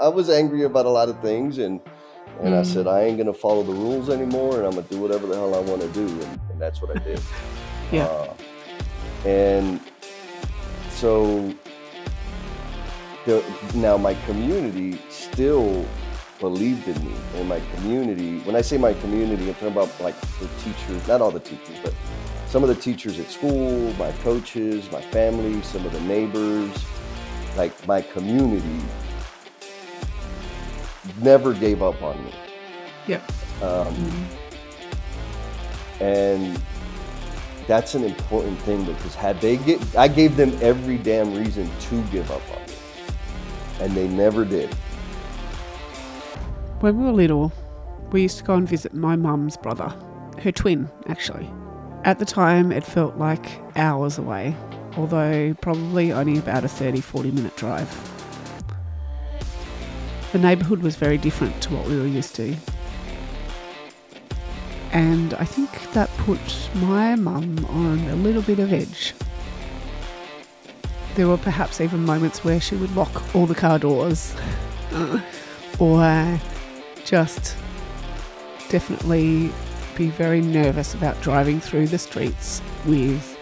I was angry about a lot of things, and and mm. I said I ain't gonna follow the rules anymore, and I'm gonna do whatever the hell I want to do, and, and, that's what I did. yeah. Uh, and so the, now my community still believed in me and my community when i say my community i'm talking about like the teachers not all the teachers but some of the teachers at school my coaches my family some of the neighbors like my community never gave up on me yeah um, mm-hmm. and that's an important thing because had they get i gave them every damn reason to give up on me and they never did when we were little, we used to go and visit my mum's brother, her twin, actually. At the time, it felt like hours away, although probably only about a 30 40 minute drive. The neighbourhood was very different to what we were used to. And I think that put my mum on a little bit of edge. There were perhaps even moments where she would lock all the car doors or just definitely be very nervous about driving through the streets with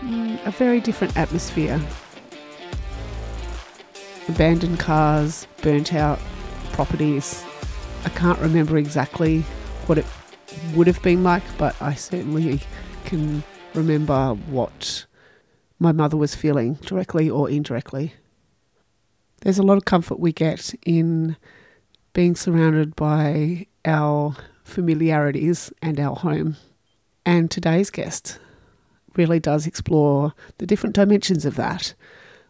mm, a very different atmosphere. Abandoned cars, burnt out properties. I can't remember exactly what it would have been like, but I certainly can remember what my mother was feeling directly or indirectly. There's a lot of comfort we get in being surrounded by our familiarities and our home. And today's guest really does explore the different dimensions of that,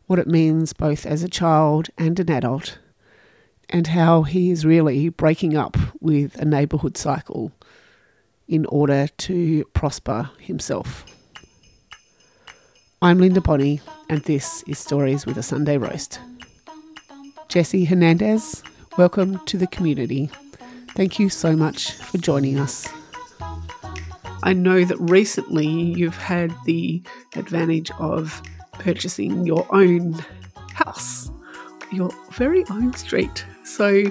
what it means both as a child and an adult, and how he is really breaking up with a neighbourhood cycle in order to prosper himself. I'm Linda Bonney, and this is Stories with a Sunday Roast. Jesse Hernandez Welcome to the community. Thank you so much for joining us. I know that recently you've had the advantage of purchasing your own house, your very own street. So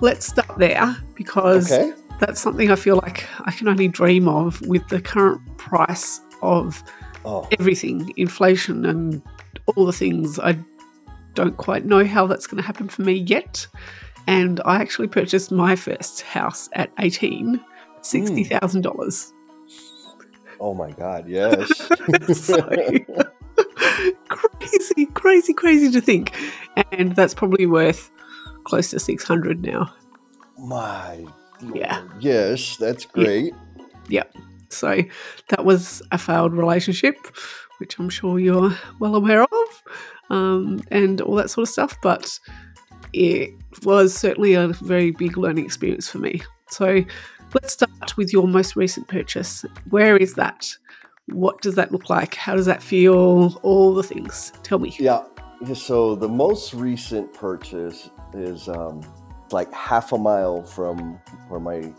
let's start there because okay. that's something I feel like I can only dream of with the current price of oh. everything, inflation, and all the things. I don't quite know how that's going to happen for me yet. And I actually purchased my first house at 18, $60,000. Mm. Oh my God, yes. so, crazy, crazy, to think. And that's probably worth close to 600 now. My yeah. Yes, that's great. Yep. yep. So that was a failed relationship, which I'm sure you're well aware of, um, and all that sort of stuff. But it was certainly a very big learning experience for me. So let's start with your most recent purchase. Where is that? What does that look like? How does that feel? All the things. Tell me. Yeah. So the most recent purchase is um, like half a mile from where my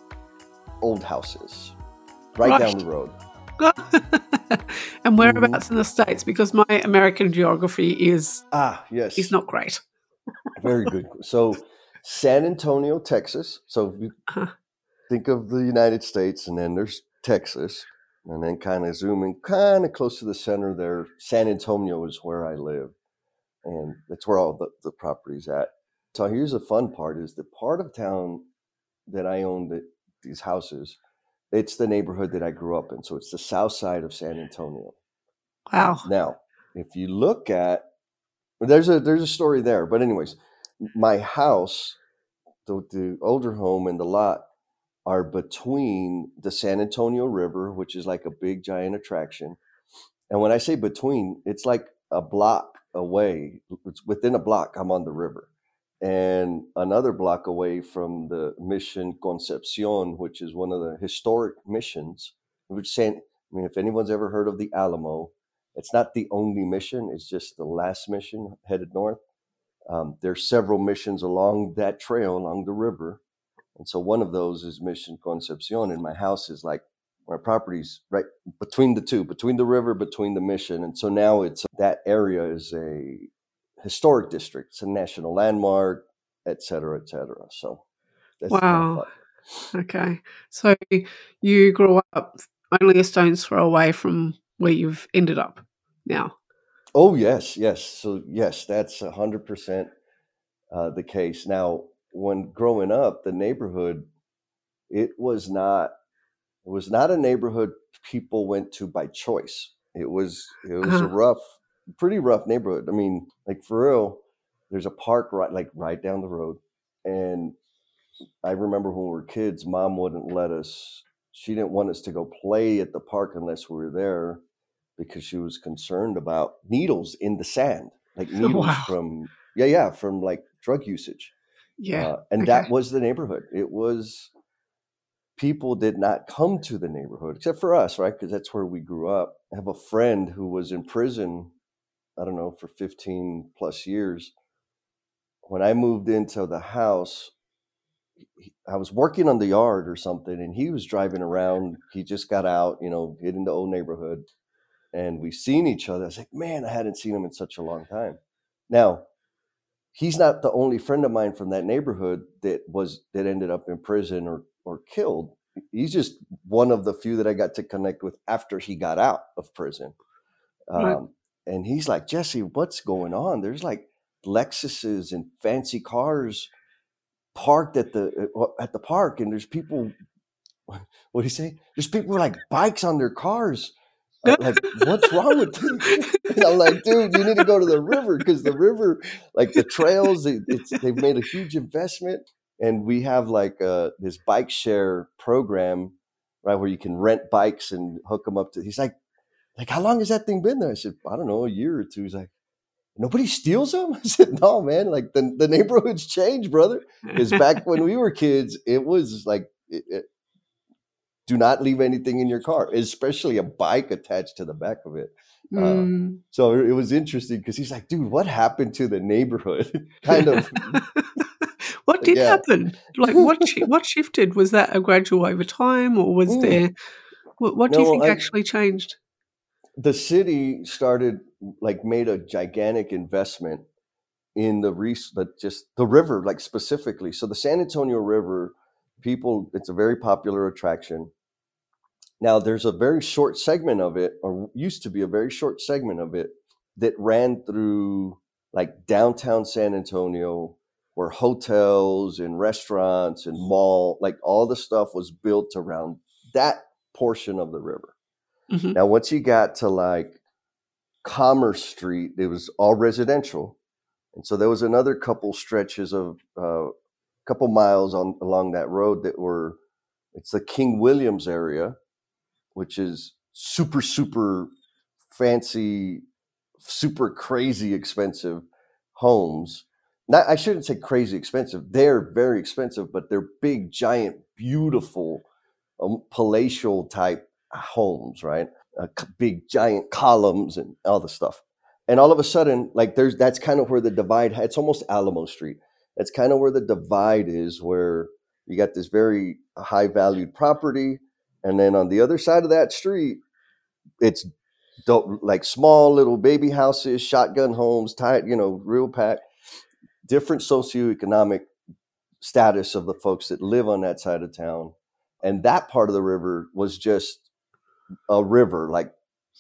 old house is, right, down the road. and whereabouts mm-hmm. in the states? Because my American geography is ah yes is not great. Very good. So, San Antonio, Texas. So, you uh-huh. think of the United States, and then there's Texas, and then kind of zooming kind of close to the center there. San Antonio is where I live, and that's where all the, the property's at. So, here's the fun part: is the part of town that I own the, these houses. It's the neighborhood that I grew up in, so it's the south side of San Antonio. Wow. Now, if you look at there's a there's a story there, but anyways, my house, the, the older home and the lot are between the San Antonio River, which is like a big giant attraction. And when I say between, it's like a block away. It's within a block, I'm on the river. And another block away from the Mission Concepcion, which is one of the historic missions, which San, I mean, if anyone's ever heard of the Alamo, it's not the only mission, it's just the last mission headed north. Um, there's several missions along that trail, along the river. And so one of those is Mission Concepcion, and my house is like my property's right between the two, between the river, between the mission. And so now it's that area is a historic district. It's a national landmark, et cetera, et cetera. So that's wow. Okay. So you grew up only a stone's throw away from where you've ended up now. Oh yes, yes. So yes, that's a hundred percent uh, the case. Now, when growing up, the neighborhood, it was not, it was not a neighborhood people went to by choice. It was, it was uh-huh. a rough, pretty rough neighborhood. I mean, like for real, there's a park right, like right down the road, and I remember when we were kids, mom wouldn't let us. She didn't want us to go play at the park unless we were there because she was concerned about needles in the sand, like needles wow. from yeah, yeah, from like drug usage. Yeah, uh, and okay. that was the neighborhood. It was people did not come to the neighborhood except for us, right? Because that's where we grew up. I have a friend who was in prison. I don't know for 15 plus years. When I moved into the house, I was working on the yard or something, and he was driving around. He just got out, you know, getting the old neighborhood, and we seen each other. I was like, man, I hadn't seen him in such a long time. Now, he's not the only friend of mine from that neighborhood that was that ended up in prison or or killed. He's just one of the few that I got to connect with after he got out of prison. Um, And he's like, Jesse, what's going on? There's like Lexuses and fancy cars parked at the uh, at the park, and there's people. What do you say? There's people with like bikes on their cars. Like, what's wrong with? And I'm like, dude, you need to go to the river because the river, like the trails, it, they've made a huge investment, and we have like uh, this bike share program, right, where you can rent bikes and hook them up to. He's like, like, how long has that thing been there? I said, I don't know, a year or two. He's like, nobody steals them? I said, no, man. Like the, the neighborhood's changed, brother. Because back when we were kids, it was like, it, it, do not leave anything in your car, especially a bike attached to the back of it. Uh, mm. Uh, so it was interesting because he's like, dude, what happened to the neighborhood? kind of. what did yeah. happen? Like, what what shifted? Was that a gradual over time, or was mm. there? What, what no, do you think I, actually changed? The city started like made a gigantic investment in the res- but just the river, like specifically. So the San Antonio River, people, it's a very popular attraction. Now there's a very short segment of it, or used to be a very short segment of it, that ran through like downtown San Antonio, where hotels and restaurants and mall, like all the stuff was built around that portion of the river. Mm-hmm. Now, once you got to like Commerce Street, it was all residential, and so there was another couple stretches of a uh, couple miles on along that road that were it's the King Williams area, which is super super fancy, super crazy expensive homes. Not I shouldn't say crazy expensive. They're very expensive, but they're big, giant, beautiful, um, palatial type homes, right? uh, big giant columns and all the stuff. And all of a sudden, like there's that's kind of where the divide. It's almost Alamo Street. That's kind of where the divide is, where you got this very high valued property, and then on the other side of that street, it's like small little baby houses, shotgun homes, tight, you know, real packed. Different socioeconomic status of the folks that live on that side of town, and that part of the river was just a river like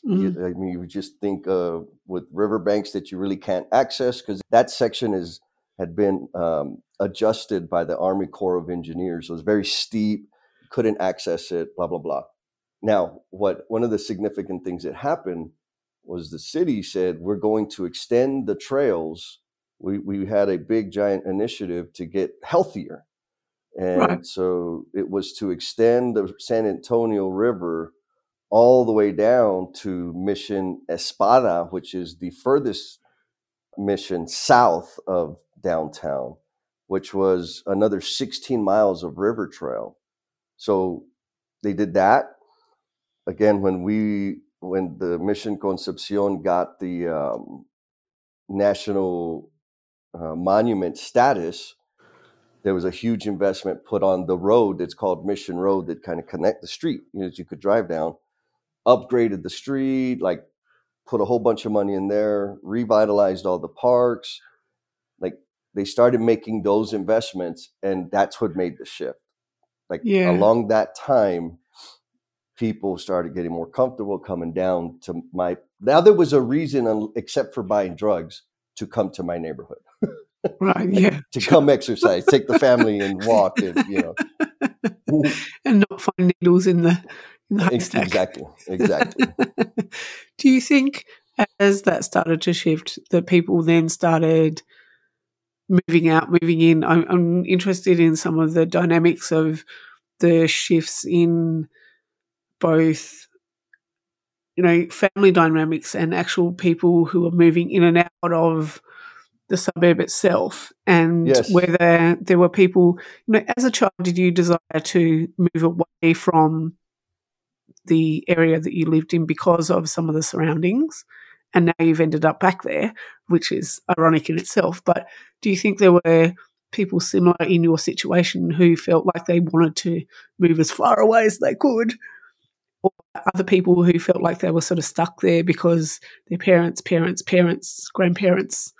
mm-hmm. I mean, you just think uh, with riverbanks that you really can't access because that section is had been um, adjusted by the Army Corps of Engineers. So it was very steep, couldn't access it, blah blah blah. Now, what one of the significant things that happened was the city said we're going to extend the trails. We we had a big giant initiative to get healthier, and right. so it was to extend the San Antonio River all the way down to Mission Espada, which is the furthest mission south of downtown, which was another 16 miles of river trail. So they did that. Again, when we when the Mission Concepcion got the um, national uh, monument status, there was a huge investment put on the road that's called Mission Road that kind of connect the street you know, you could drive down upgraded the street, like put a whole bunch of money in there, revitalized all the parks. Like they started making those investments, and that's what made the shift. Like Yeah. along that time, people started getting more comfortable coming down to my. Now there was a reason, except for buying drugs, to come to my neighborhood Right. Yeah. to come exercise, take the family and walk, and you know, And not find needles in the in the haystack. exactly, exactly. Do you think as that started to shift, that people then started moving out, moving in? I'm, I'm interested in some of the dynamics of the shifts in both, you know, family dynamics and actual people who are moving in and out of the suburb itself, and Yes. whether there were people, you know, as a child, did you desire to move away from the area that you lived in because of some of the surroundings? And now you've ended up back there, which is ironic in itself. But do you think there were people similar in your situation who felt like they wanted to move as far away as they could? Or other people who felt like they were sort of stuck there because their parents, parents, parents, grandparents,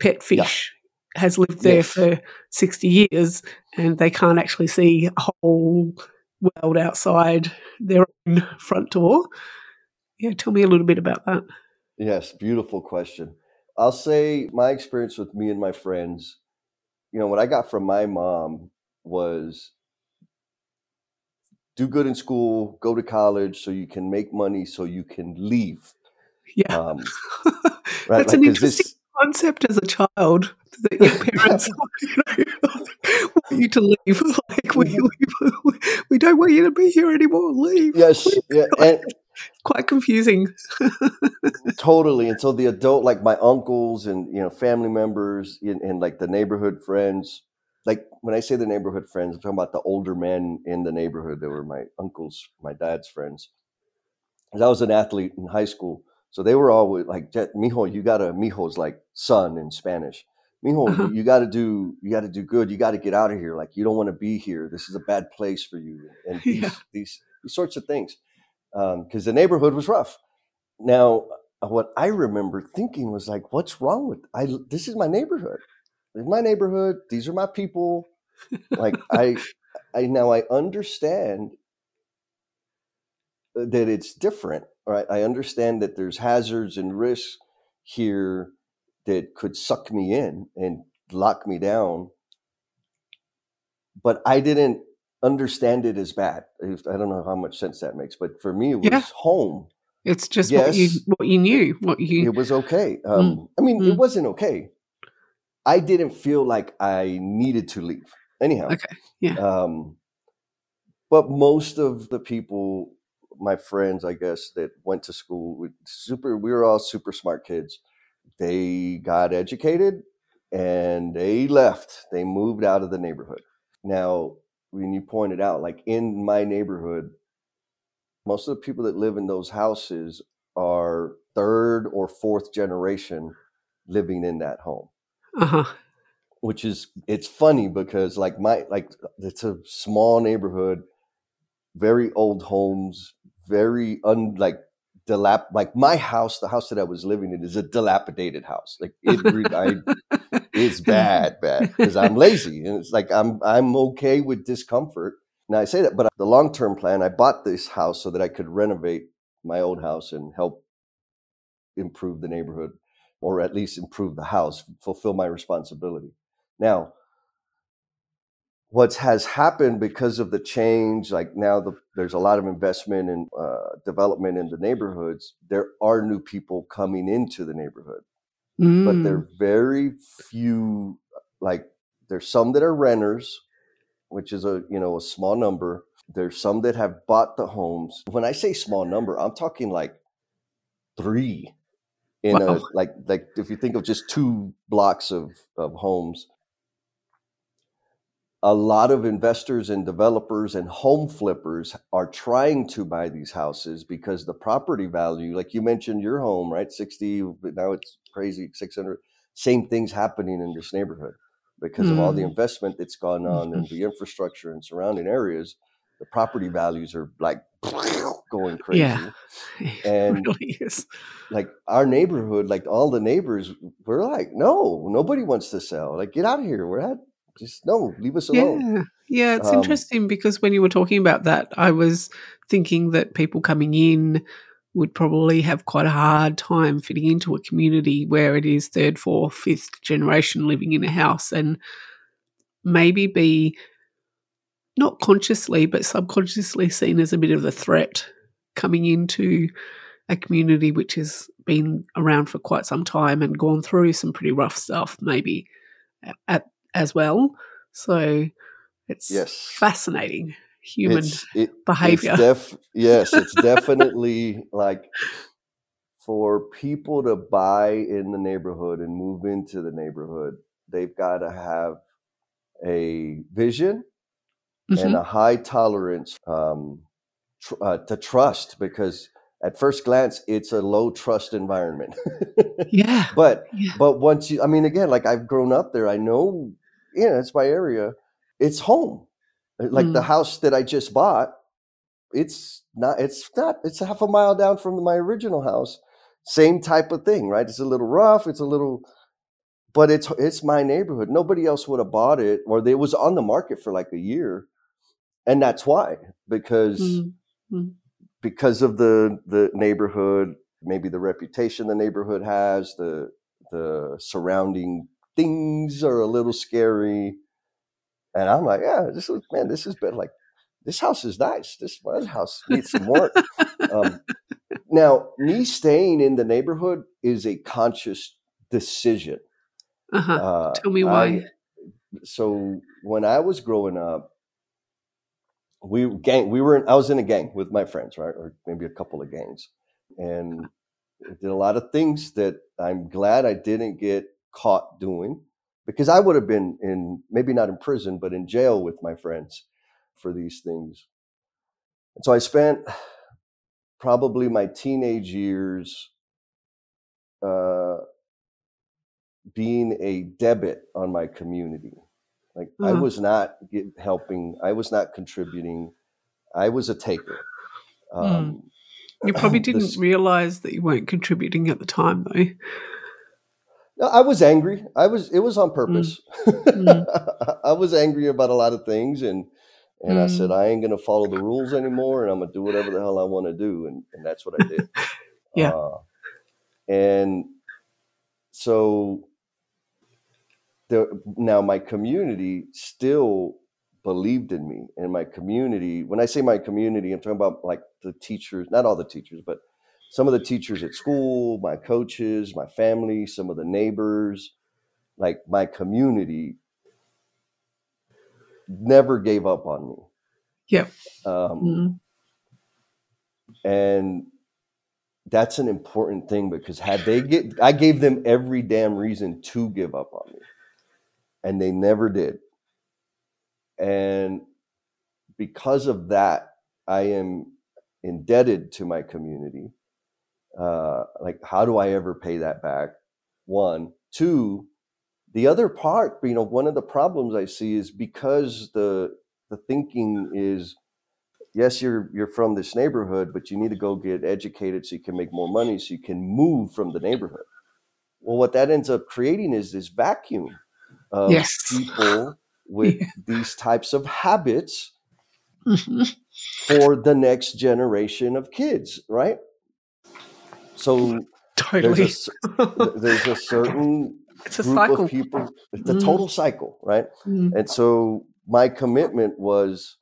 pet Yeah. fish has lived there Yes. for 60 years and they can't actually see a whole world outside their own front door. Yeah, tell me a little bit about that. Yes, beautiful question. I'll say my experience with me and my friends, you know, what I got from my mom was do good in school, go to college so you can make money so you can leave. Yeah. Um, right? That's an interesting concept as a child that your parents you know, want you to leave. Like, we, we, we don't want you to be here anymore. Leave. yes, yeah, and Quite confusing. totally. And so the adult, like my uncles and you know family members and, and like the neighborhood friends, like when I say the neighborhood friends, I'm talking about the older men in the neighborhood. They were my uncles, my dad's friends. 'Cause I was an athlete in high school, so they were always like, "Jet- "Mijo, you gotta." Mijo's like son in Spanish. Mijo, Uh-huh. you, you got to do. You got to do good. You got to get out of here. Like you don't want to be here. This is a bad place for you. And these Yeah. these, these sorts of things, because the neighborhood was rough. Now, uh, what I remember thinking was like, "What's wrong with I? This is my neighborhood. This is my neighborhood. These are my people. Like I, I now I understand uh, that it's different. Right? I understand that there's hazards and risks here that could suck me in and lock me down. But I didn't understand it as bad. I don't know how much sense that makes, but for me, it was Yeah. home. It's just what you what you knew, what you It was okay. Um, I mean, mm. it wasn't okay. I didn't feel like I needed to leave. Anyhow, Okay, yeah. um, but most of the people, my friends, I guess, that went to school, super, we were all super smart kids. They got educated and they left. They moved out of the neighborhood. Now, when you pointed out, like in my neighborhood, most of the people that live in those houses are third or fourth generation living in that home Uh-huh. which is it's funny because like my like it's a small neighborhood very old homes very un like dilap like my house the house that i was living in is a dilapidated house. Like it I, it's bad bad because i'm lazy and it's like i'm i'm okay with discomfort. Now i say that but the long-term plan i bought this house so that i could renovate my old house and help improve the neighborhood or at least improve the house fulfill my responsibility. Now what has happened because of the change like now the, there's a lot of investment and uh, development in the neighborhoods there are new people coming into the neighborhood. But Mm. they're very few like there's some that are renters which is a you know a small number. There's some that have bought the homes. When i say small number i'm talking like three in a like like if you think of just two blocks of of homes a lot of investors and developers and home flippers are trying to buy these houses because the property value like you mentioned your home right 60 but now it's crazy 600 same things happening in this neighborhood because of all the Mm. investment that's gone on in the infrastructure and surrounding areas the property values are like going crazy. Yeah. And- really is. Like our neighborhood, like all the neighbors, we're like, no, nobody wants to sell. Like, get out of here. We're at just no, leave us alone. Yeah. Yeah, it's Um, interesting because when you were talking about that, I was thinking that people coming in would probably have quite a hard time fitting into a community where it is third, fourth, fifth generation living in a house and maybe be not consciously but subconsciously seen as a bit of a threat coming into a community which has been around for quite some time and gone through some pretty rough stuff maybe at, as well so it's Yes. fascinating human It's, it, behavior. It's def- yes, it's definitely like for people to buy in the neighborhood and move into the neighborhood, they've got to have a vision and Mhm. a high tolerance um, tr- uh, to trust because at first glance it's a low trust environment yeah but Yeah. but once you i mean again like i've grown up there i know you know it's my area. It's home. Like the Mm. house that i just bought it's not it's not it's half a mile down from my original house. Same type of thing right? It's a little rough it's a little but it's it's my neighborhood. Nobody else would have bought it or they was on the market for like a year and that's why because Mm. because of the the neighborhood maybe the reputation the neighborhood has the the surrounding things are a little scary. And i'm like yeah this is man this is better like this house is nice. This house needs some work. Um, now me staying in the neighborhood is a conscious decision. Uh-huh. uh, Tell me why. I- so when I was growing up, we gang we were in, I was in a gang with my friends, right, or maybe a couple of gangs, and did a lot of things that I'm glad I didn't get caught doing because I would have been in maybe not in prison but in jail with my friends for these things. And so I spent probably my teenage years uh, being a debit on my community. Like I Uh-huh. was not get, helping, I was not contributing. I was a taker. Mm. Um, You probably didn't realize that you weren't contributing at the time, though. No, I was angry. I was. It was on purpose. Mm. I was angry about a lot of things, and and I said Mm. I ain't gonna follow the rules anymore, and I'm gonna do whatever the hell I want to do, and and that's what I did. Yeah. Uh, and so the now my community still believed in me, and my community. When I say my community, I'm talking about like the teachers, not all the teachers, but some of the teachers at school, my coaches, my family, some of the neighbors, like my community never gave up on me. Yep. Um, Mm. and that's an important thing because had they get, I gave them every damn reason to give up on me, and they never did. And because of that, I am indebted to my community. Uh, like, how do I ever pay that back? One, two. The other part, you know, one of the problems I see is because the the thinking is, yes, you're you're from this neighborhood, but you need to go get educated so you can make more money, so you can move from the neighborhood. Well, what that ends up creating is this vacuum of Yes. people with Yeah. these types of habits Mhm. for the next generation of kids, right? So there's a there's a certain it's a group cycle. of people. It's a Mm. total cycle, right? Mm. And so my commitment was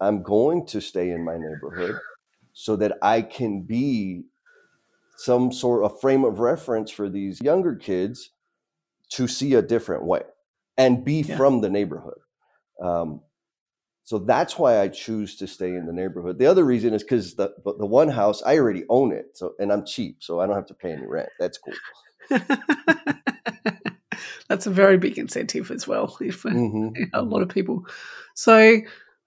I'm going to stay in my neighborhood so that I can be some sort of frame of reference for these younger kids to see a different way and be Yeah. from the neighborhood. Um, so that's why I choose to stay in the neighborhood. The other reason is because the the one house I already own it, so and I'm cheap, so I don't have to pay any rent. That's cool. That's a very big incentive as well. If uh, hmm a lot of people. So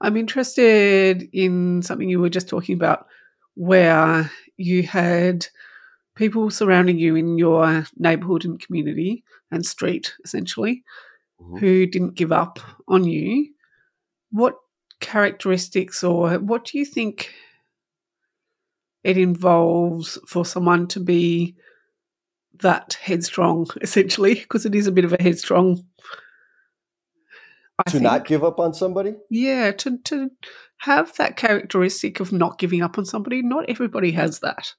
I'm interested in something you were just talking about, where you had people surrounding you in your neighborhood and community and street, essentially, Mhm. who didn't give up on you. What characteristics or what do you think it involves for someone to be that headstrong, essentially, because it is a bit of a headstrong. I to think. not give up on somebody? Yeah, to, to have that characteristic of not giving up on somebody. Not everybody has that,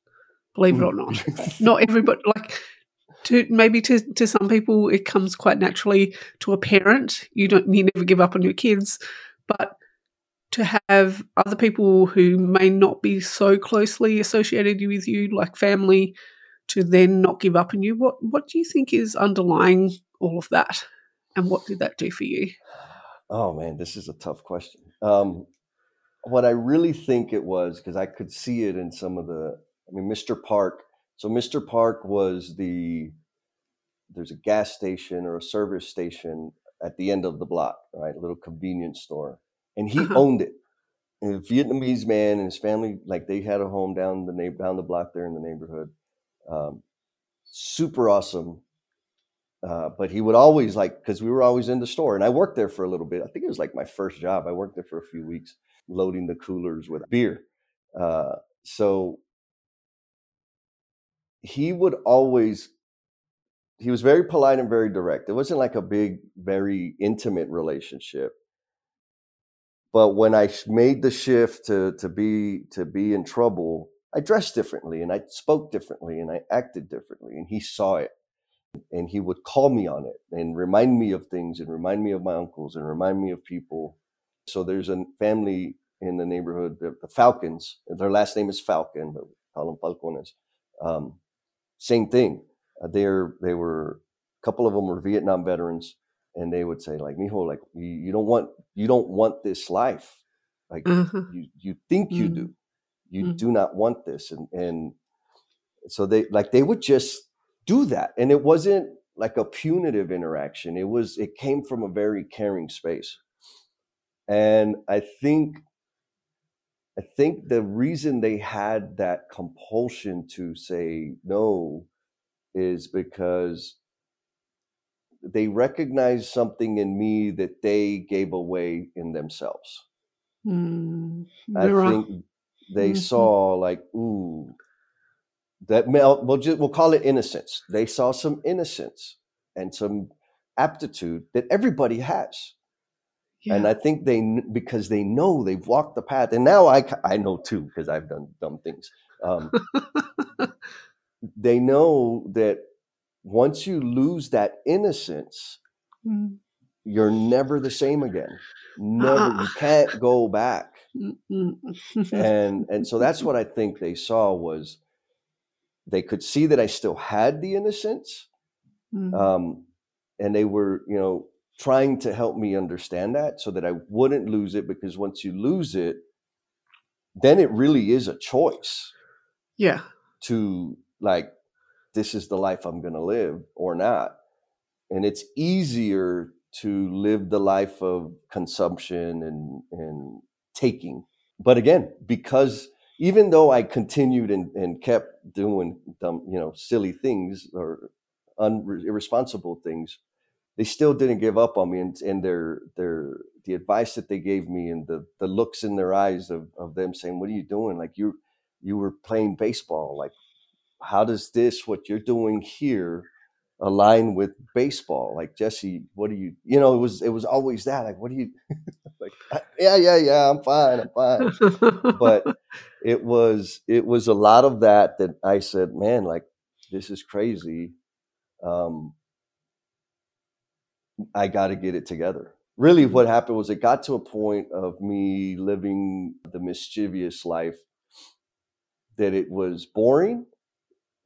believe it or not. Not everybody, like, to maybe to, to some people it comes quite naturally to a parent you don't you never give up on your kids but to have other people who may not be so closely associated with you, like family, to then not give up on you. What what do you think is underlying all of that, and what did that do for you? Oh man, this is a tough question. Um, what I really think it was because I could see it in some of the. I mean, Mr. Park. So Mr. Park was the. There's a gas station or a service station at the end of the block, right? A little convenience store and he uh-huh. owned it. And a Vietnamese man and his family, like they had a home down the neighbor, down the block there in the neighborhood. Um, super awesome. Uh, but he would always like because we were always in the store, and I worked there for a little bit. I think it was like my first job. I worked there for a few weeks, loading the coolers with beer. Uh, so he would always he was very polite and very direct. It wasn't like a big, very intimate relationship but when I made the shift to to be to be in trouble, I dressed differently and I spoke differently and I acted differently, and he saw it, and he would call me on it and remind me of things and remind me of my uncles and remind me of people. So there's a family in the neighborhood, the, the Falcons. Their last name is Falcon, but call them Falcones. Um, same thing. Uh, they're they were a couple of them were Vietnam veterans and they would say like mijo like you, you don't want you don't want this life like uh-huh. you you think mm-hmm. you do you mm-hmm. do not want this and and so they like they would just do that and it wasn't like a punitive interaction it was it came from a very caring space and i think i think the reason they had that compulsion to say no is because they recognized something in me that they gave away in themselves. Mm, I think they mm-hmm. saw like, ooh, that. We'll just we'll call it innocence. They saw some innocence and some aptitude that everybody has. Yeah. And I think they because they know they've walked the path, and now I I know too because I've done dumb things. Um, they know that once you lose that innocence, mm. you're never the same again. Never, uh. you can't go back. and and so that's what I think they saw was they could see that I still had the innocence, mm. um, and they were you know trying to help me understand that so that I wouldn't lose it because once you lose it, then it really is a choice. Yeah. To like this is the life I'm going to live or not. And it's easier to live the life of consumption and, and taking. But again, because even though I continued and, and kept doing dumb, you know, silly things or un- irresponsible things, they still didn't give up on me. And, and their their the advice that they gave me and the the looks in their eyes of, of them saying, "What are you doing? Like you you were playing baseball. Like how does this what you're doing here align with baseball? Like jesse what do you you know it was it was always that like what do you like yeah yeah yeah i'm fine i'm fine. But it was it was a lot of that that i said man like this is crazy um i got to get it together. Really what happened was it got to a point of me living the mischievous life that it was boring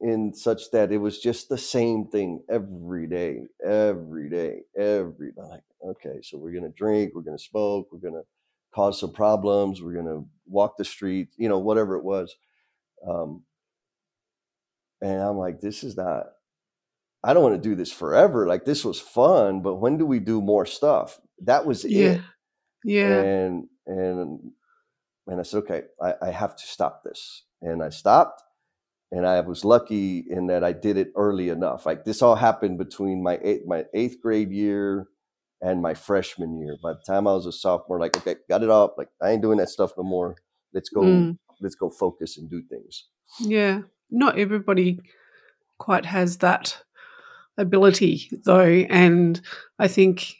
in such that it was just the same thing every day, every day, every day. Like, okay, so we're gonna drink, we're gonna smoke, we're gonna cause some problems, we're gonna walk the street, you know, whatever it was. Um, and I'm like, this is not. I don't want to do this forever. Like this was fun, but when do we do more stuff? That was yeah. it. Yeah. And and and I said, okay, I, I have to stop this. And I stopped and I was lucky in that I did it early enough. Like this all happened between my eighth, my eighth grade year and my freshman year. By the time I was a sophomore, like okay, got it up. Like I ain't doing that stuff no more. Let's go. Mm. let's go focus and do things. Yeah, not everybody quite has that ability though, and I think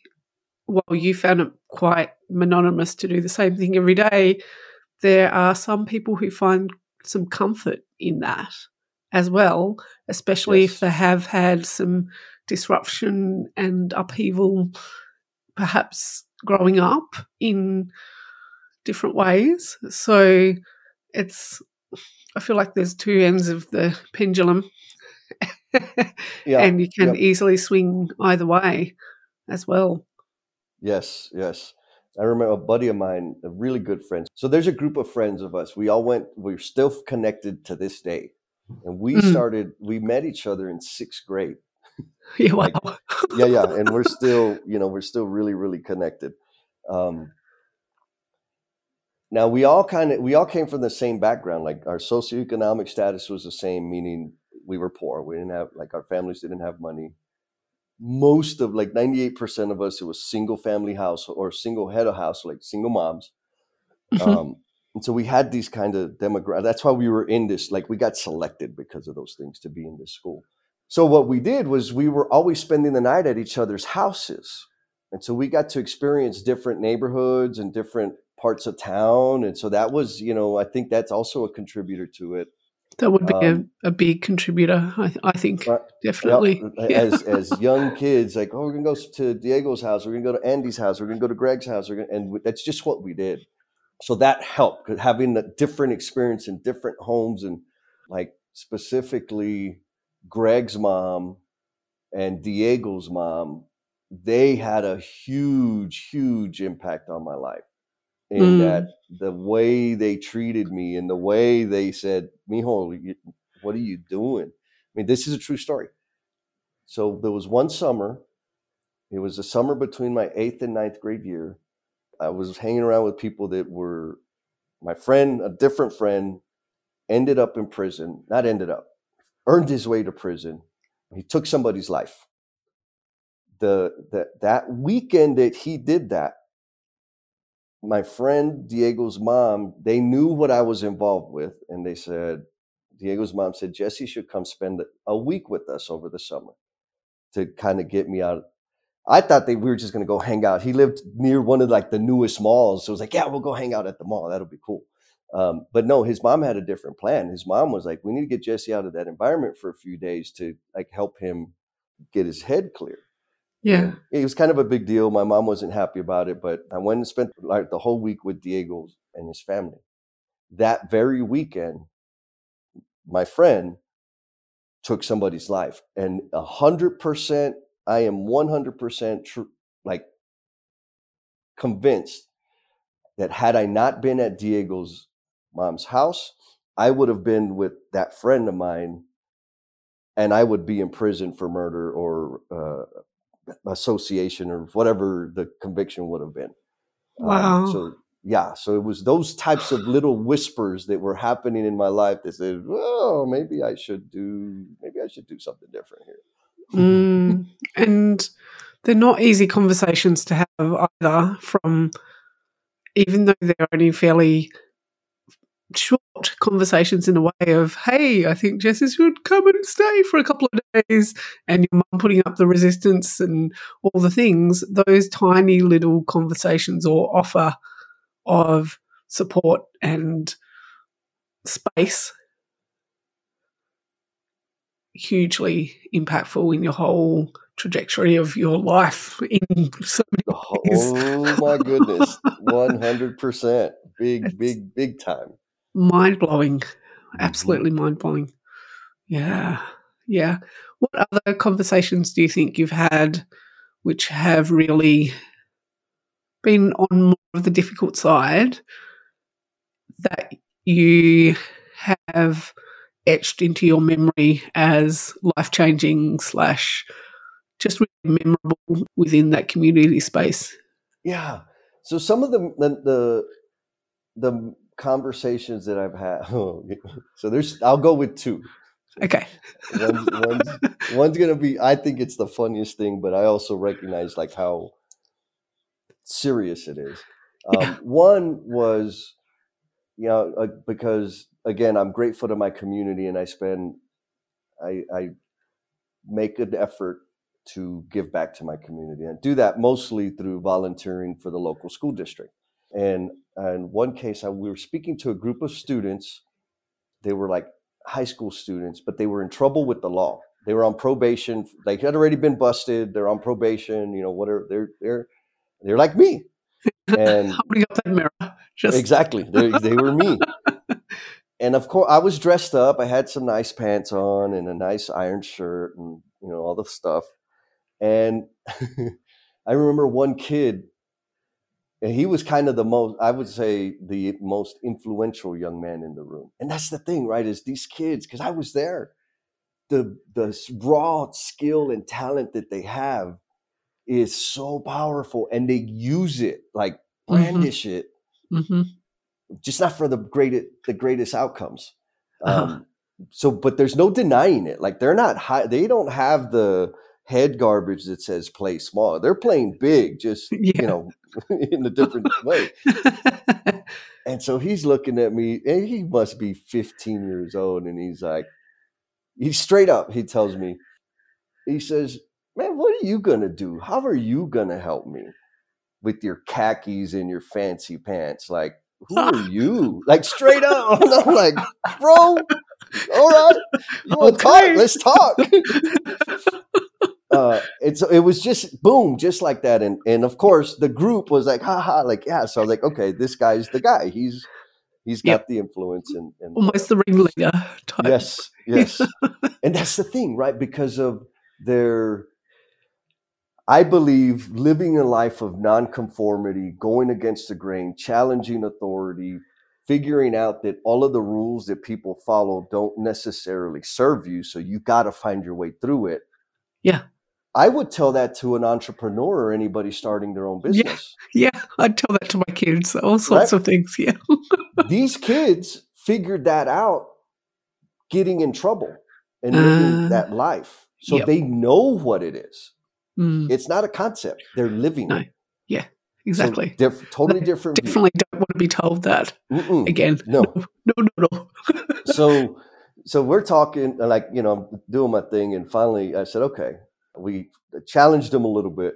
while you found it quite monotonous to do the same thing every day, there are some people who find some comfort in that as well, especially yes. if they have had some disruption and upheaval, perhaps growing up in different ways. So it's, I feel like there's two ends of the pendulum. yeah, and you can yeah. easily swing either way as well. Yes, yes. I remember a buddy of mine, a really good friend. So there's a group of friends of us. We all went, we're still connected to this day. And we mm. started, we met each other in sixth grade. Yeah, wow. like, yeah, yeah. And we're still, you know, we're still really, really connected. Um, now we all kind of, we all came from the same background. Like our socioeconomic status was the same, meaning we were poor. We didn't have, like our families didn't have money most of like 98% of us it was single family house or single head of house like single moms. Mm-hmm. um, and so we had these kind of demographics that's why we were in this like we got selected because of those things to be in this school. So what we did was we were always spending the night at each other's houses. And so we got to experience different neighborhoods and different parts of town. And so that was you know i think that's also a contributor to it that would be um, a, a, big contributor, I, I think, right. definitely. Yep. Yeah. As as young kids, like, oh, we're gonna go to Diego's house, we're gonna go to Andy's house, we're gonna go to Greg's house, and that's just what we did. So that helped because having a different experience in different homes, and like specifically Greg's mom and Diego's mom, they had a huge, huge impact on my life in mm. that the way they treated me and the way they said, Mijo, what are you doing? I mean, this is a true story. So there was one summer, it was the summer between my eighth and ninth grade year. I was hanging around with people that were my friend, a different friend, ended up in prison, not ended up, earned his way to prison. He took somebody's life. The, the that weekend that he did that, my friend Diego's mom, they knew what I was involved with, and they said, Diego's mom said, Jesse should come spend a week with us over the summer to kind of get me out. I thought they we were just going to go hang out. He lived near one of like the newest malls, so it was like, yeah, we'll go hang out at the mall. That'll be cool. Um, but no, his mom had a different plan. His mom was like, we need to get Jesse out of that environment for a few days to like help him get his head clear. Yeah. It was kind of a big deal. My mom wasn't happy about it, but I went and spent like the whole week with Diego and his family. That very weekend, my friend took somebody's life. And a hundred percent, I am 100% true, like convinced that had I not been at Diego's mom's house, I would have been with that friend of mine and I would be in prison for murder or uh, association or whatever the conviction would have been. Um, wow. Um, so yeah, so it was those types of little whispers that were happening in my life that said, "Oh, maybe I should do, maybe I should do something different here." Mm, and they're not easy conversations to have either. From even though they're only fairly short conversations in a way of, hey, I think Jesse should come and stay for a couple of days, and your mum putting up the resistance and all the things, those tiny little conversations or offer of support and space hugely impactful in your whole trajectory of your life in so many ways. Oh my goodness. 100%. Big, big, big time mind blowing. Mm-hmm. Absolutely mind blowing. Yeah. Yeah. What other conversations do you think you've had which have really been on more of the difficult side that you have etched into your memory as life changing slash just really memorable within that community space? Yeah. So some of the the the, the conversations that I've had. so there's, I'll go with two. Okay. one's, one's, one's gonna be. I think it's the funniest thing, but I also recognize like how serious it is. Um, yeah. One was you know, uh, because again, I'm grateful to my community, and I spend, I, I make an effort to give back to my community, and do that mostly through volunteering for the local school district. And in one case, I, we were speaking to a group of students. They were like high school students, but they were in trouble with the law. They were on probation. They had already been busted. They're on probation. You know, whatever. They're they're they're like me. And holding up that mirror. Just exactly. They, they were me. and of course, I was dressed up. I had some nice pants on and a nice iron shirt, and you know all the stuff. And I remember one kid and he was kind of the most i would say the most influential young man in the room and that's the thing right is these kids because i was there the the raw skill and talent that they have is so powerful and they use it like mm-hmm. brandish mm-hmm. it mm-hmm. just not for the greatest the greatest outcomes uh-huh. um, so but there's no denying it like they're not high they don't have the head garbage that says play small. They're playing big, just yeah. you know, in a different way. and so he's looking at me, and he must be 15 years old, and he's like, he's straight up. He tells me, he says, "Man, what are you gonna do? How are you gonna help me with your khakis and your fancy pants? Like, who are you? Like straight up." And I'm like, "Bro." All right, you okay. talk? Let's talk uh, it's it was just boom, just like that, and and of course the group was like, ha ha, like yeah. So I was like, okay, this guy's the guy. He's he's got yep. the influence and, and almost the ringleader type. Yes, yes, and that's the thing, right? Because of their, I believe living a life of nonconformity, going against the grain, challenging authority, figuring out that all of the rules that people follow don't necessarily serve you, so you got to find your way through it. Yeah. I would tell that to an entrepreneur or anybody starting their own business. Yeah, yeah I'd tell that to my kids, all sorts right? of things. Yeah. These kids figured that out getting in trouble and living uh, that life. So yep. they know what it is. Mm. It's not a concept, they're living no. it. Yeah, exactly. So diff- totally different. Definitely view. don't want to be told that Mm-mm. again. No, no, no, no. no. so, so we're talking, like, you know, I'm doing my thing. And finally I said, okay, we challenged him a little bit.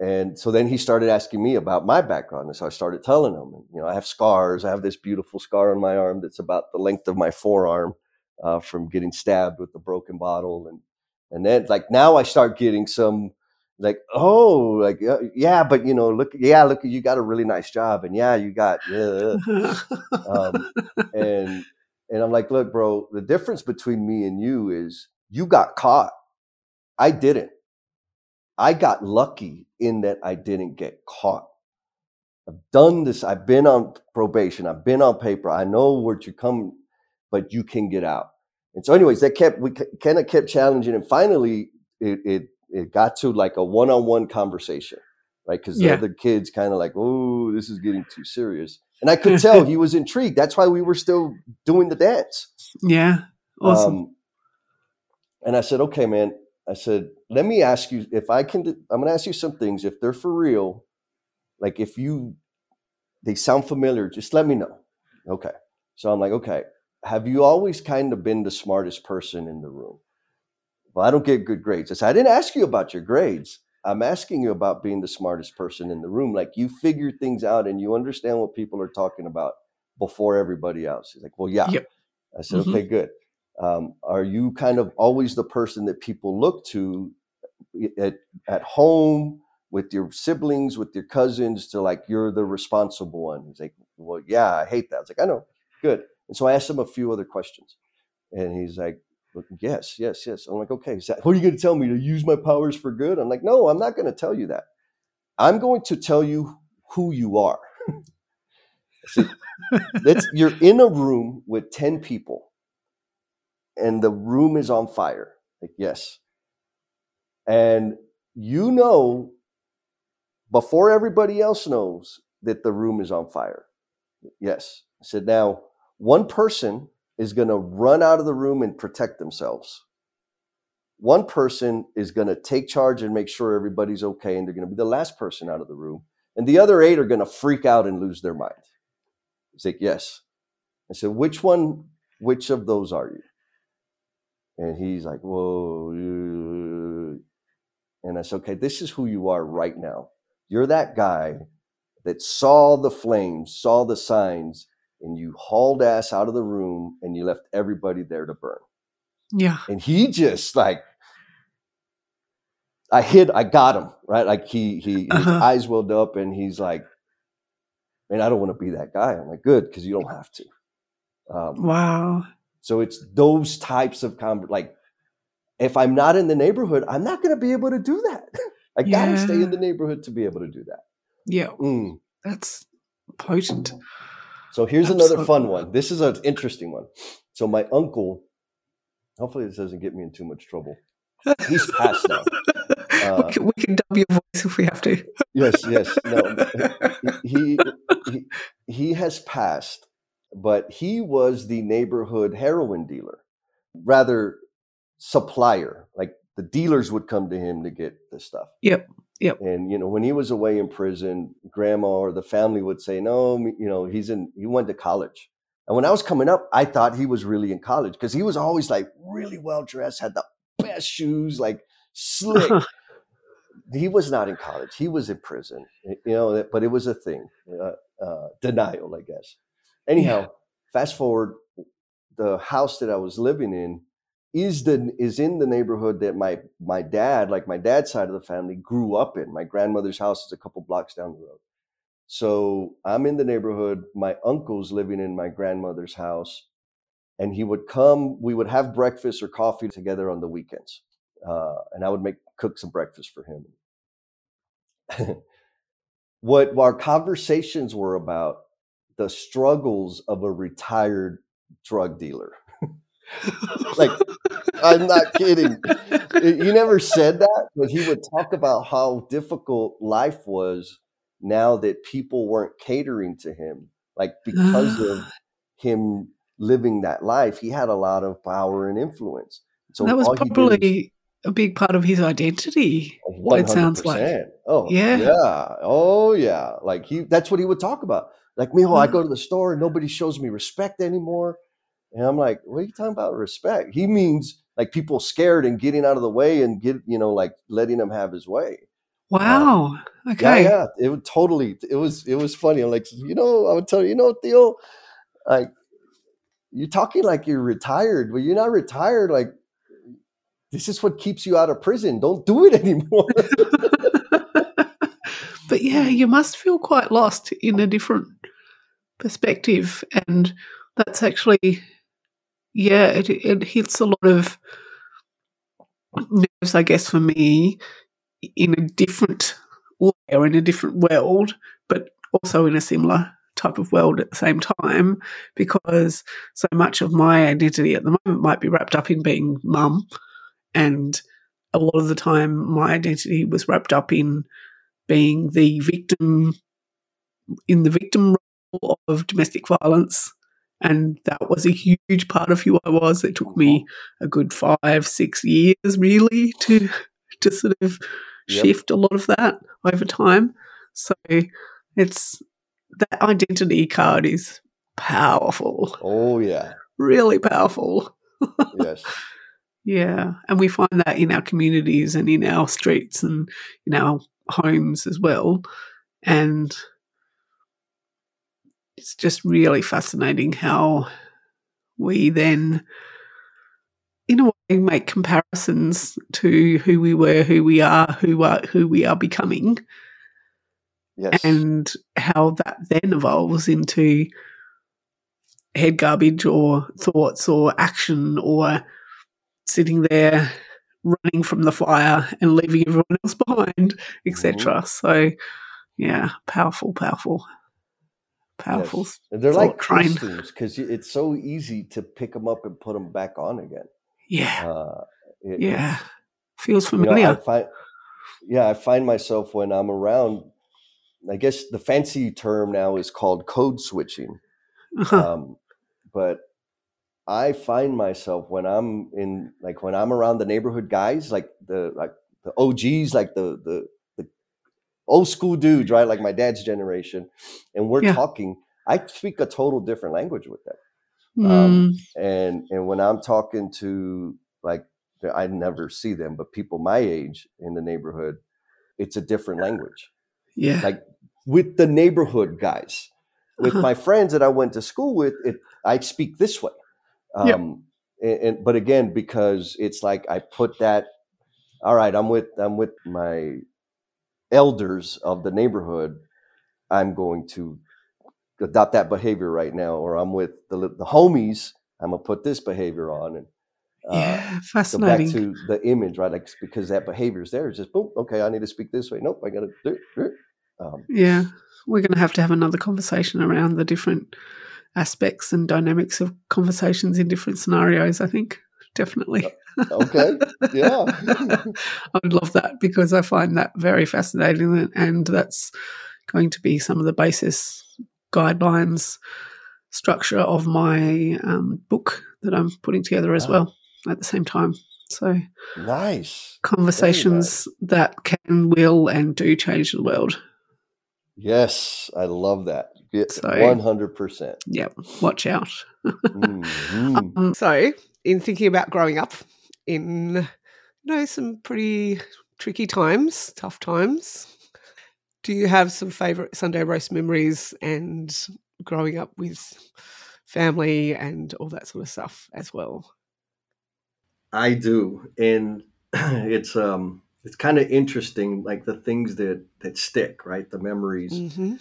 And so then he started asking me about my background. And so I started telling him, you know, I have scars. I have this beautiful scar on my arm that's about the length of my forearm uh, from getting stabbed with a broken bottle. And, and then like now I start getting some like, oh, like, yeah, but you know, look, yeah, look, you got a really nice job. And yeah, you got, yeah. um, and, and I'm like, look, bro, the difference between me and you is you got caught I didn't. I got lucky in that I didn't get caught. I've done this. I've been on probation. I've been on paper. I know where to come, but you can get out. And so, anyways, that kept we kind of kept challenging, and finally, it it it got to like a one on one conversation, right? Because yeah. the other kids kind of like, oh, this is getting too serious, and I could tell he was intrigued. That's why we were still doing the dance. Yeah, awesome. Um, and I said, okay, man, I said, let me ask you if I can, I'm going to ask you some things. If they're for real, like if you, they sound familiar, just let me know. Okay. So I'm like, okay, have you always kind of been the smartest person in the room? Well, I don't get good grades. I said, I didn't ask you about your grades. I'm asking you about being the smartest person in the room. Like you figure things out and you understand what people are talking about before everybody else. He's like, well, yeah. Yep. I said, mm-hmm. okay, good. Um, are you kind of always the person that people look to at, at home with your siblings, with your cousins, to like you're the responsible one? He's like, Well, yeah, I hate that. I was like, I know, good. And so I asked him a few other questions, and he's like, Yes, yes, yes. I'm like, okay, that, what are you going to tell me to use my powers for good? I'm like, no, I'm not going to tell you that. I'm going to tell you who you are. See, you're in a room with 10 people and the room is on fire. Like, yes. And you know before everybody else knows that the room is on fire. Yes. I said, now one person is going to run out of the room and protect themselves. One person is going to take charge and make sure everybody's okay, and they're going to be the last person out of the room. And the other eight are going to freak out and lose their mind. He's like, yes. I said, which one, which of those are you? And he's like, whoa. And I said, okay, this is who you are right now. You're that guy that saw the flames, saw the signs, and you hauled ass out of the room and you left everybody there to burn. Yeah. And he just like, I hit, I got him, right? Like he, he, his Uh-huh. eyes welled up and he's like, man, I don't want to be that guy. I'm like, good, because you don't have to. Um, Wow. So it's those types of con like if I'm not in the neighborhood, I'm not going to be able to do that. I got to stay in the neighborhood to be able to do that. Yeah. Mm. That's potent. So here's another fun one. This is an interesting one. So my uncle, hopefully this doesn't get me in too much trouble. He's passed now. Uh, we, can, we can dub your voice if we have to. Yes, yes. No, he, he he has passed, but he was the neighborhood heroin dealer, rather supplier. Like the dealers would come to him to get the stuff. Yep, yep. And you know, when he was away in prison, grandma or the family would say, "No, you know, he's in. He went to college." And when I was coming up, I thought he was really in college because he was always like really well dressed, had the best shoes, like slick he was not in college. He was in prison, you know, but it was a thing, uh, uh, denial, I guess. Anyhow, fast forward, the house that I was living in is the is in the neighborhood that my my dad, like my dad's side of the family, grew up in. My grandmother's house is a couple blocks down the road. So I'm in the neighborhood. My uncle's living in my grandmother's house, and he would come. We would have breakfast or coffee together on the weekends, uh, and I would make cook some breakfast for him. what our conversations were about the struggles of a retired drug dealer. like I'm not kidding. You never said that, but he would talk about how difficult life was now that people weren't catering to him. Like because of him living that life, he had a lot of power and influence. So that was did was- probably a big part of his identity. Oh, it sounds like. 100%. Oh Yeah. yeah, oh yeah. Like he, that's what he would talk about. Like, Mijo, I Mhm. go to the store and nobody shows me respect anymore. And I'm like, what are you talking about respect? He means like people scared and getting out of the way and get, you know, like letting him have his way. Wow. Yeah, okay. yeah. It would totally. It was. It was funny. I'm like, you know, I would tell you, you know, Tío, like, you're talking like you're retired, but you're not retired. Like, this is what keeps you out of prison. Don't do it anymore. but yeah, you must feel quite lost in a different perspective. And that's actually, yeah, it, it hits a lot of nerves, I guess, for me in a different way or in a different world, but also in a similar type of world at the same time because so much of my identity at the moment might be wrapped up in being mum and a lot of the time my identity was wrapped up in being the victim in the victim of domestic violence and that was a huge part of who I was. It took me uh-huh. a good five, six years really to to sort of Yep. shift a lot of that over time. So it's that identity card is powerful, oh yeah, really powerful. yes, Yeah. And we find that in our communities and in our streets and in our homes as well. And it's just really fascinating how we then, in a way, make comparisons to who we were, who we are, who are who we are becoming, yes, and how that then evolves into head garbage or thoughts or action or sitting there running from the fire and leaving everyone else behind, etc. Mm-hmm. So, yeah, powerful, powerful, powerful. Yes. They're like thought train. because it's so easy to pick them up and put them back on again. Yeah, Uh, it- yeah, feels you know, I familiar. find, yeah, I find myself when I'm around. I guess the fancy term now is called code switching. Uh-huh. Um, but I find myself when I'm in, like when I'm around the neighborhood guys, like the like the OGs, like the, the old school dudes, right? Like my dad's generation, and we're Yeah. talking. I speak a total different language with them. Um, Mm, and and when I'm talking to like I never see them, but people my age in the neighborhood, it's a different language. yeah. Like with the neighborhood guys, with Uh-huh. my friends that I went to school with, it I speak this way. Um, Yep. and, and but again, because it's like I put that. All right, I'm with I'm with my elders of the neighborhood. I'm going to adopt that behavior right now, or I'm with the the homies. I'm gonna put this behavior on, and uh, yeah, go back to the image, right? Like because that behavior is there. It's just boom. Okay, I need to speak this way. Nope, I gotta do it. do. Um, Yeah, we're going to have to have another conversation around the different aspects and dynamics of conversations in different scenarios. I think definitely. Okay, yeah, I would love that because I find that very fascinating, and- that's going to be some of the basis guidelines structure of my um, book that I'm putting together as Wow. well at the same time. So nice. conversations that can, will, and do change the world. Yes, I love that. So- One hundred percent. Yep, watch out. Mhm. Um, so, in thinking about growing up in, you know, some pretty tricky times, tough times, do you have some favourite Sunday roast memories and growing up with family and all that sort of stuff as well? I do, and it's um it's kind of interesting, like the things that that stick, right? The memories. Mm-hmm.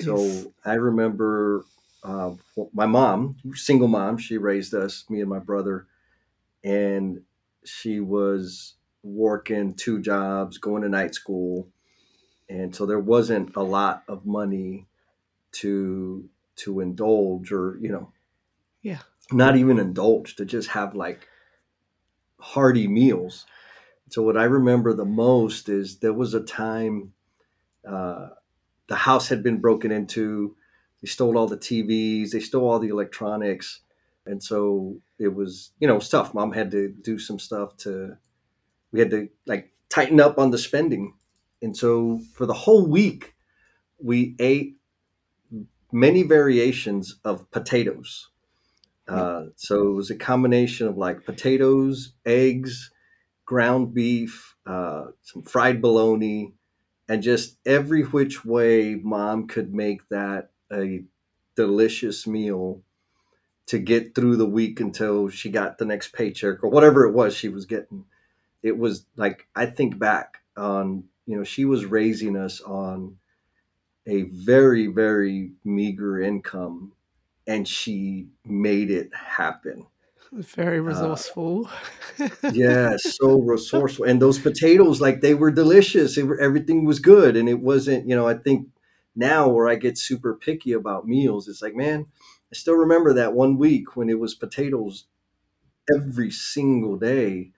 So Yes. I remember uh, my mom, single mom, she raised us, me and my brother, and she was working two jobs, going to night school, and so there wasn't a lot of money to to indulge or you know, Yeah. not even indulge to just have like hearty meals. So what I remember the most is there was a time uh, the house had been broken into. They stole all the TVs. They stole all the electronics, and so it was you know it was tough Mom had to do some stuff to. We had to like tighten up on the spending, and so for the whole week, we ate many variations of potatoes. Uh, so it was a combination of like potatoes, eggs, ground beef, uh, some fried bologna, and just every which way mom could make that a delicious meal to get through the week until she got the next paycheck or whatever it was she was getting. It was like I think back on, you know, she was raising us on a very, very meager income and she made it happen. Very uh, resourceful. yeah, so resourceful. And those potatoes, like they were delicious. Were, everything was good, and it wasn't. You know, I think now where I get super picky about meals, it's like, man, I still remember that one week when it was potatoes every single day,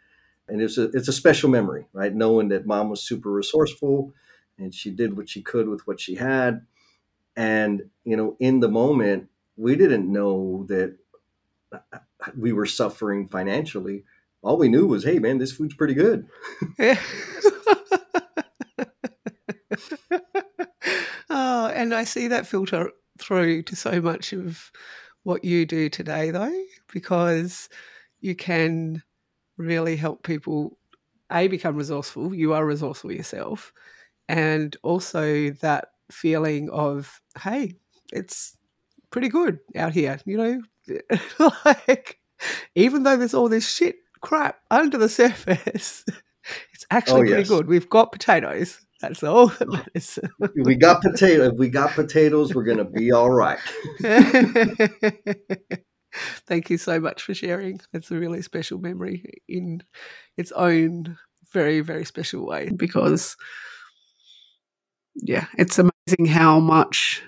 and it's a it's a special memory, right? Knowing that mom was super resourceful, and she did what she could with what she had, and you know, in the moment, we didn't know that uh, we were suffering financially all we knew was, hey man, this food's pretty good. Oh, and I see that filter through to so much of what you do today, though, because you can really help people a become resourceful. You are resourceful yourself, and also that feeling of, hey, it's pretty good out here, you know, like even though there's all this shit crap under the surface, it's oh, actually Oh, pretty yes. good. We've got potatoes. That's all that we got potato. If we got potatoes, we're gonna be all right. Thank you so much for sharing. It's a really special memory in its own very, very special way because, yeah, it's amazing how much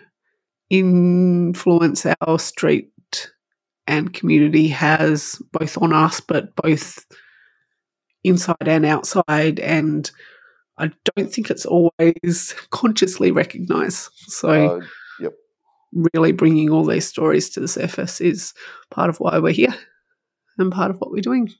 influence our street and community has both on us, but both inside and outside. And I don't think it's always consciously recognized. So, Uh, yep. really bringing all these stories to the surface is part of why we're here and part of what we're doing.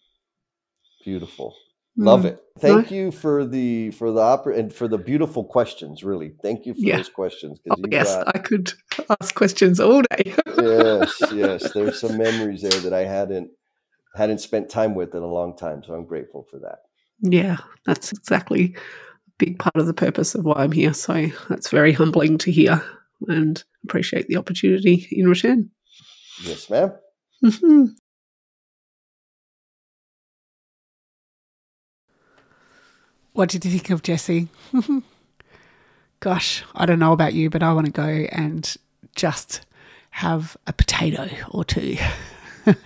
Beautiful. Love Mm. it. Thank you for the for the opera and for the beautiful questions. Really, thank you for Yeah. those questions Oh, yes, got I could ask questions all day. yes, yes. There's some memories there that I hadn't hadn't spent time with in a long time, so I'm grateful for that. Yeah, that's exactly a big part of the purpose of why I'm here. So that's very humbling to hear and appreciate the opportunity in return. Yes, ma'am. Mhm. What did you think of Jesse? Gosh, I don't know about you, but I want to go and just have a potato or two,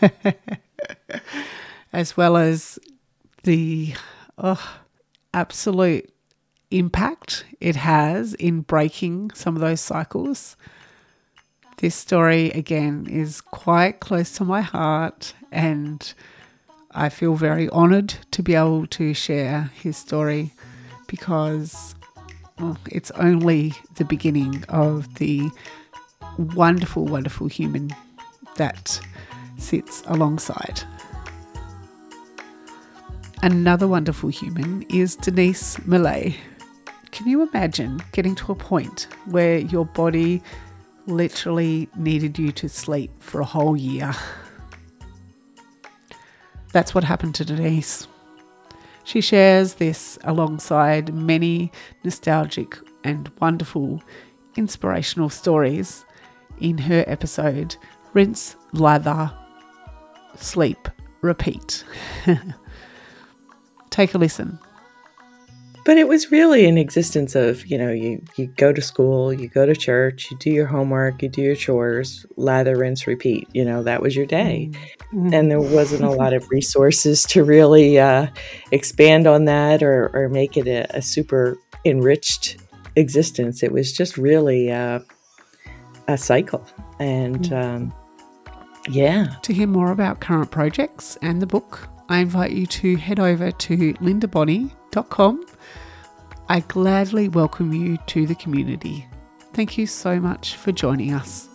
as well as the oh, absolute impact it has in breaking some of those cycles. This story, again, is quite close to my heart, and I feel very honoured to be able to share his story because well, it's only the beginning of the wonderful, wonderful human that sits alongside. Another wonderful human is Denise Millay. Can you imagine getting to a point where your body literally needed you to sleep for a whole year? That's what happened to Denise. She shares this alongside many nostalgic and wonderful inspirational stories in her episode Rinse, Lather, Sleep, Repeat. Take a listen. But it was really an existence of, you know, you, you go to school, you go to church, you do your homework, you do your chores, lather, rinse, repeat. You know, that was your day. And there wasn't a lot of resources to really uh, expand on that or, or make it a, a super enriched existence. It was just really uh, a cycle. And um, yeah, To hear more about current projects and the book, I invite you to head over to lindabonney.com. I gladly welcome you to the community. Thank you so much for joining us.